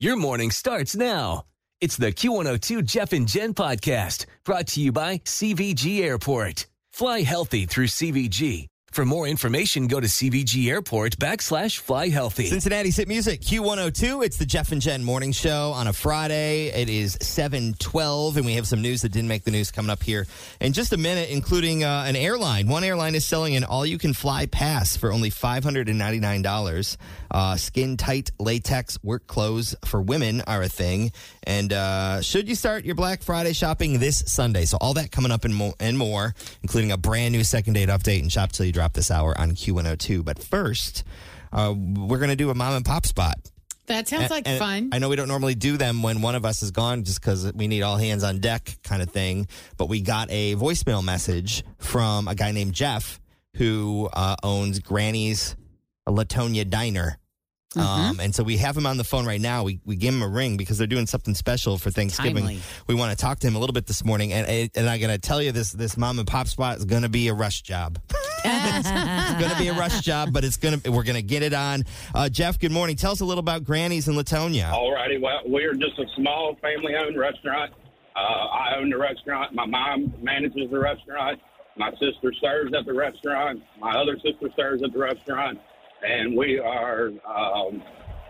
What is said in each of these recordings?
Your morning starts now. It's the Q102 Jeff and Jen podcast brought to you by CVG Airport. Fly healthy through CVG. For more information, go to CVG Airport backslash fly healthy. Cincinnati's hit music, Q102. It's the Jeff and Jen morning show on a Friday. It is 712, and we have some news that didn't make the news coming up here in just a minute, including uh, an airline. One airline is selling an all-you-can-fly pass for only $599. Uh, skin-tight latex work clothes for women are a thing. And uh, should you start your Black Friday shopping this Sunday? So all that coming up and, mo- and more, including a brand new second date update and shop till you drop this hour on Q102. But first, uh, we're going to do a mom and pop spot. That sounds And- like and fun. I know we don't normally do them when one of us is gone just because we need all hands on deck kind of thing. But we got a voicemail message from a guy named Jeff who uh, owns Granny's Latonia Diner. Mm-hmm. Um, and so we have him on the phone right now. We, we give him a ring because they're doing something special for Thanksgiving. Timely. We want to talk to him a little bit this morning. And, and I got to tell you, this, this mom and pop spot is going to be a rush job. it's going to be a rush job, but it's going to, we're going to get it on. Uh, Jeff, good morning. Tell us a little about Granny's in Latonia. All righty. Well, we're just a small family-owned restaurant. Uh, I own the restaurant. My mom manages the restaurant. My sister serves at the restaurant. My other sister serves at the restaurant, and we are um,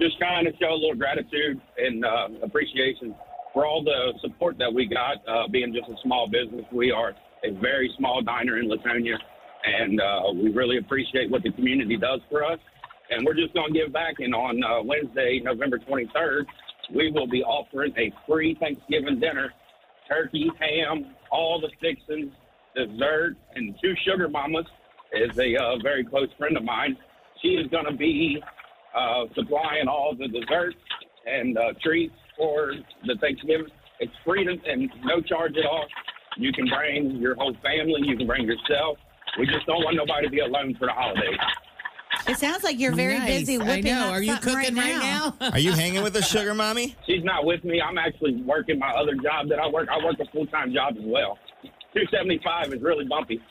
just trying to show a little gratitude and uh, appreciation for all the support that we got. Uh, being just a small business, we are a very small diner in Latonia, and uh, we really appreciate what the community does for us and we're just going to give back. And on uh, Wednesday, November 23rd, we will be offering a free Thanksgiving dinner: turkey, ham, all the fixings, dessert, and two sugar mamas. Is a uh, very close friend of mine. She is going to be uh, supplying all the desserts and uh, treats for the Thanksgiving. It's free and no charge at all. You can bring your whole family. You can bring yourself. We just don't want nobody to be alone for the holidays. It sounds like you're very Nice. busy I whipping know. up Are you something cooking right now? Are you hanging with a sugar mommy? She's not with me. I'm actually working my other job that I work. I work a full time job as well. 275 is really bumpy.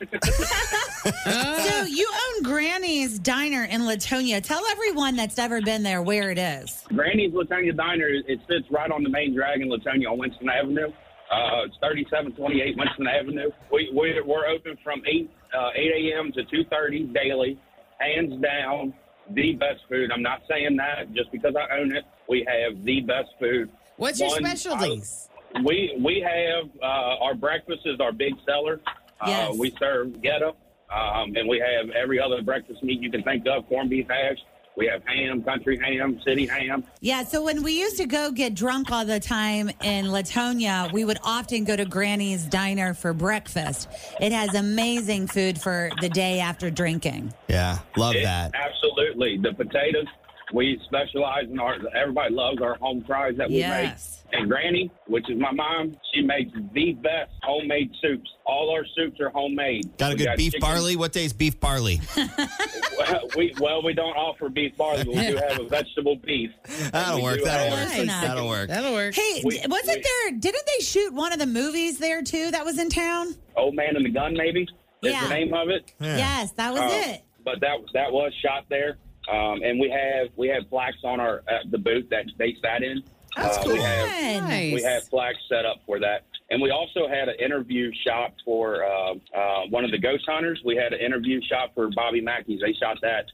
So you own Granny's Diner in Latonia. Tell everyone that's never been there where it is. Granny's Latonia Diner, it sits right on the main drag in Latonia on Winston Avenue. Uh, it's 3728 Winston Avenue. We, we, we're open from 8, uh, 8 a.m. to 2.30 daily. Hands down, the best food. I'm not saying that just because I own it. We have the best food. What's your One, specialties? We we have uh, our breakfast is our big seller. Yes. Uh, we serve goetta, um, and we have every other breakfast meat you can think of: corned beef hash. We have ham, country ham, city ham. Yeah, so when we used to go get drunk all the time in Latonia, we would often go to Granny's Diner for breakfast. It has amazing food for the day after drinking. Yeah, love It- that. Absolutely, the potatoes. We specialize in our. Everybody loves our home fries that we Yes. make. And Granny, which is my mom, she makes the best homemade soups. All our soups are homemade. Got a We good beef chicken- barley? What day's beef barley? Well, we well we don't offer beef barley, but we do have a vegetable beef. That'll work. That'll work. Nice. That'll work. That'll work. Hey, We- wasn't we- there, didn't they shoot one of the movies there too that was in town? Old Man and the Gun, maybe is Yeah. the name of it. Yeah. Yes, that was Uh, it. But that that was shot there, um, and we have we have plaques on our uh, the booth that they sat in. That's Uh, cool. We have Nice. we have plaques set up for that, and we also had an interview shot for uh, uh, one of the ghost hunters. We had an interview shot for Bobby Mackey's. They shot that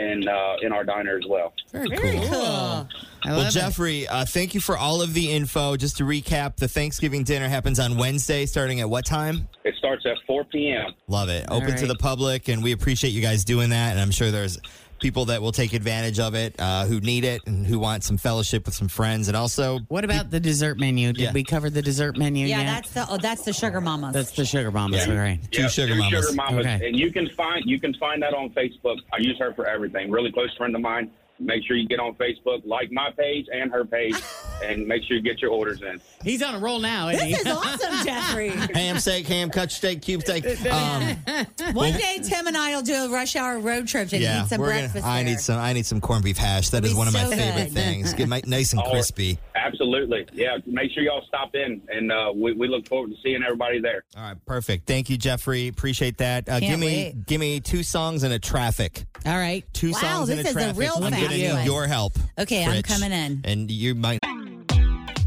in uh, in our diner as well. Very, Very cool. cool. I Well, love it. Jeffrey, uh, thank you for all of the info. Just to recap, the Thanksgiving dinner happens on Wednesday, starting at what time? It starts at 4 p.m. Love it. Open to the public, and we appreciate you guys doing that. And I'm sure there's people that will take advantage of it, uh, who need it, and who want some fellowship with some friends, and also What about the dessert menu? Did Yeah. we cover the dessert menu Yeah, yet? that's the oh, that's the sugar mamas. That's the sugar mamas, Yeah. right? Two sugar two mamas. Sugar mamas. Okay. And you can find you can find that on Facebook. I use her for everything. Really close friend of mine. Make sure you get on Facebook, like my page and her page, and make sure you get your orders in. He's on a roll now, isn't this he? is awesome, Jeffrey. ham steak, ham cut steak, cube steak. Um, One day, Tim and I will do a rush hour road trip to yeah, eat some we're breakfast. gonna. I there. need some. I need some corned beef hash. That It'll is be one of my so favorite good. things. Get my nice and Oh, crispy. Absolutely. Yeah. Make sure y'all stop in, and uh, we, we look forward to seeing everybody there. All right, perfect. Thank you, Jeffrey. Appreciate that. Uh, give Can't me wait. give me two songs and a traffic. All right. Two Wow, songs and this a is a traffic. real I'm gonna need one. your help. Okay, I'm Fritch. coming in. And you might.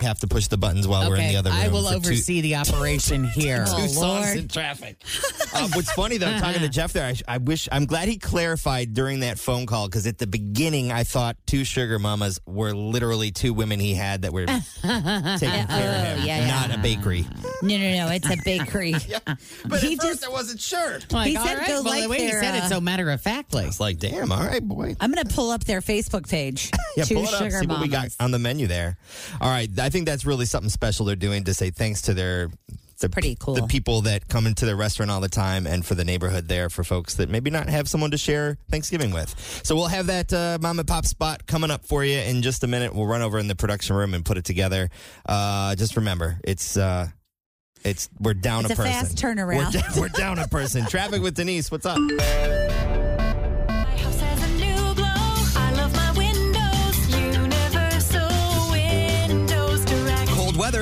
Have to push the buttons while we're in the other room. I will for two- oversee the operation here. Oh, two songs Lord. in traffic. Uh, what's funny though, talking to Jeff there, I, I wish I'm glad he clarified during that phone call because at the beginning I thought two sugar mamas were literally two women he had that were taking care of him, Oh, yeah, yeah. not a bakery. No, no, no. It's a bakery. But He at first just- I wasn't sure. Like, He all said right, go well, like the way he their, said it uh, so matter of factly. It's like, damn, all right, boy. I'm going to pull up their Facebook page. Yeah, Two pull it up, sugar see what we got mamas. on the menu there. All right, I think that's really something special they're doing to say thanks to their the, pretty cool. the people that come into the restaurant all the time and for the neighborhood there for folks that maybe not have someone to share Thanksgiving with. So we'll have that uh, mom and pop spot coming up for you in just a minute. We'll run over in the production room and put it together. Uh, just remember, it's uh, it's we're down It's a a person. fast turnaround. We're, we're down a person. Traffic with Denise. What's up?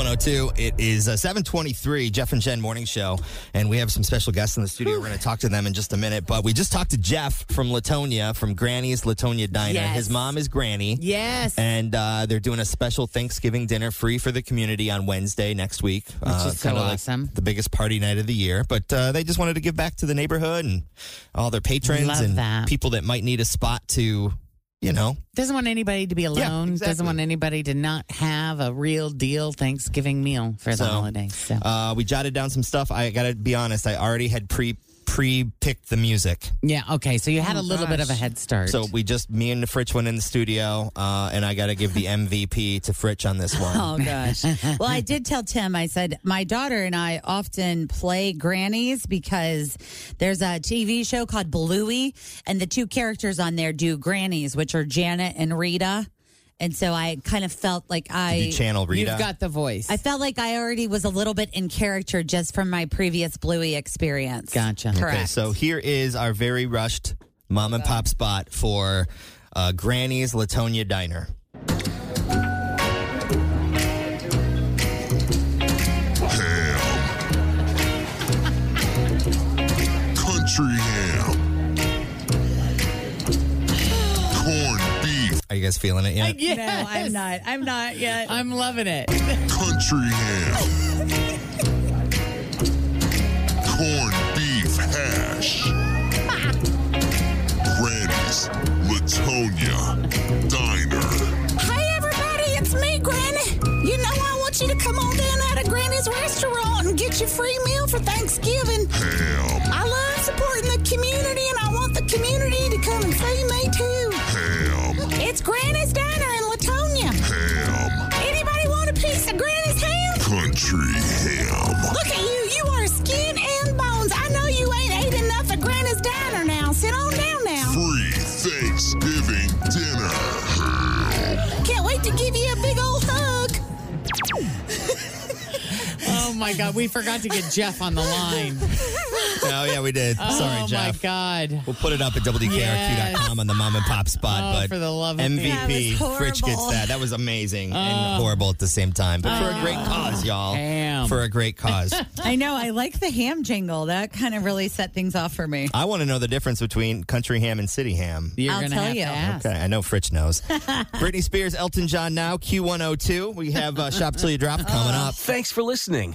Q102. It is uh, 723, Jeff and Jen Morning Show. And we have some special guests in the studio. We're going to talk to them in just a minute. But we just talked to Jeff from Latonia, from Granny's Latonia Diner. Yes. His mom is Granny. Yes. And uh, they're doing a special Thanksgiving dinner free for the community on Wednesday next week. Which uh, is so kinda like awesome. the biggest party night of the year. But uh, they just wanted to give back to the neighborhood and all their patrons Love and that. people that might need a spot to, you know. Doesn't want anybody to be alone. exactly. Doesn't want anybody to not have a real deal Thanksgiving meal for the So, holidays. So. Uh, we jotted down some stuff. I got to be honest, I already had pre pre picked the music. yeah, okay. So you had a little bit of a head start. So we just, me and Fritch went in the studio, uh, and I got to give the MVP to Fritch on this one. Oh gosh. well, I did tell Tim. I said my daughter and I often play grannies because there's a TV show called Bluey, and the two characters on there do grannies, which are Janet and Rita. And so I kind of felt like I you channel Rita. You've got the voice. I felt like I already was a little bit in character just from my previous Bluey experience. Gotcha. Correct. Okay, so here is our very rushed mom and pop spot for uh, Granny's Latonia Diner. You guys feeling it yet? yes. No, I'm not. I'm not yet. I'm loving it. Country ham. Corned beef hash. Granny's Latonia Diner. Hi, everybody. It's me, Granny. You know I want you to come on down at a Granny's restaurant and get your free meal Oh my God, we forgot to get Jeff on the line. Oh, yeah, we did. Sorry, Jeff. oh Sorry, my God. We'll put it up at WDKRQ.com on the mom and pop spot. Oh, but for the love of MVP, That was Fritch gets horrible. that. That was amazing Oh. and horrible at the same time. But for a great cause, y'all. Ham. For a great cause. I know. I like the ham jingle. That kind of really set things off for me. I want to know the difference between country ham and city ham. You're I'll gonna tell have you. to ask. Okay, I know Fritch knows. Britney Spears, Elton John now, Q102. We have uh, Shop Till You Drop coming up. Thanks for listening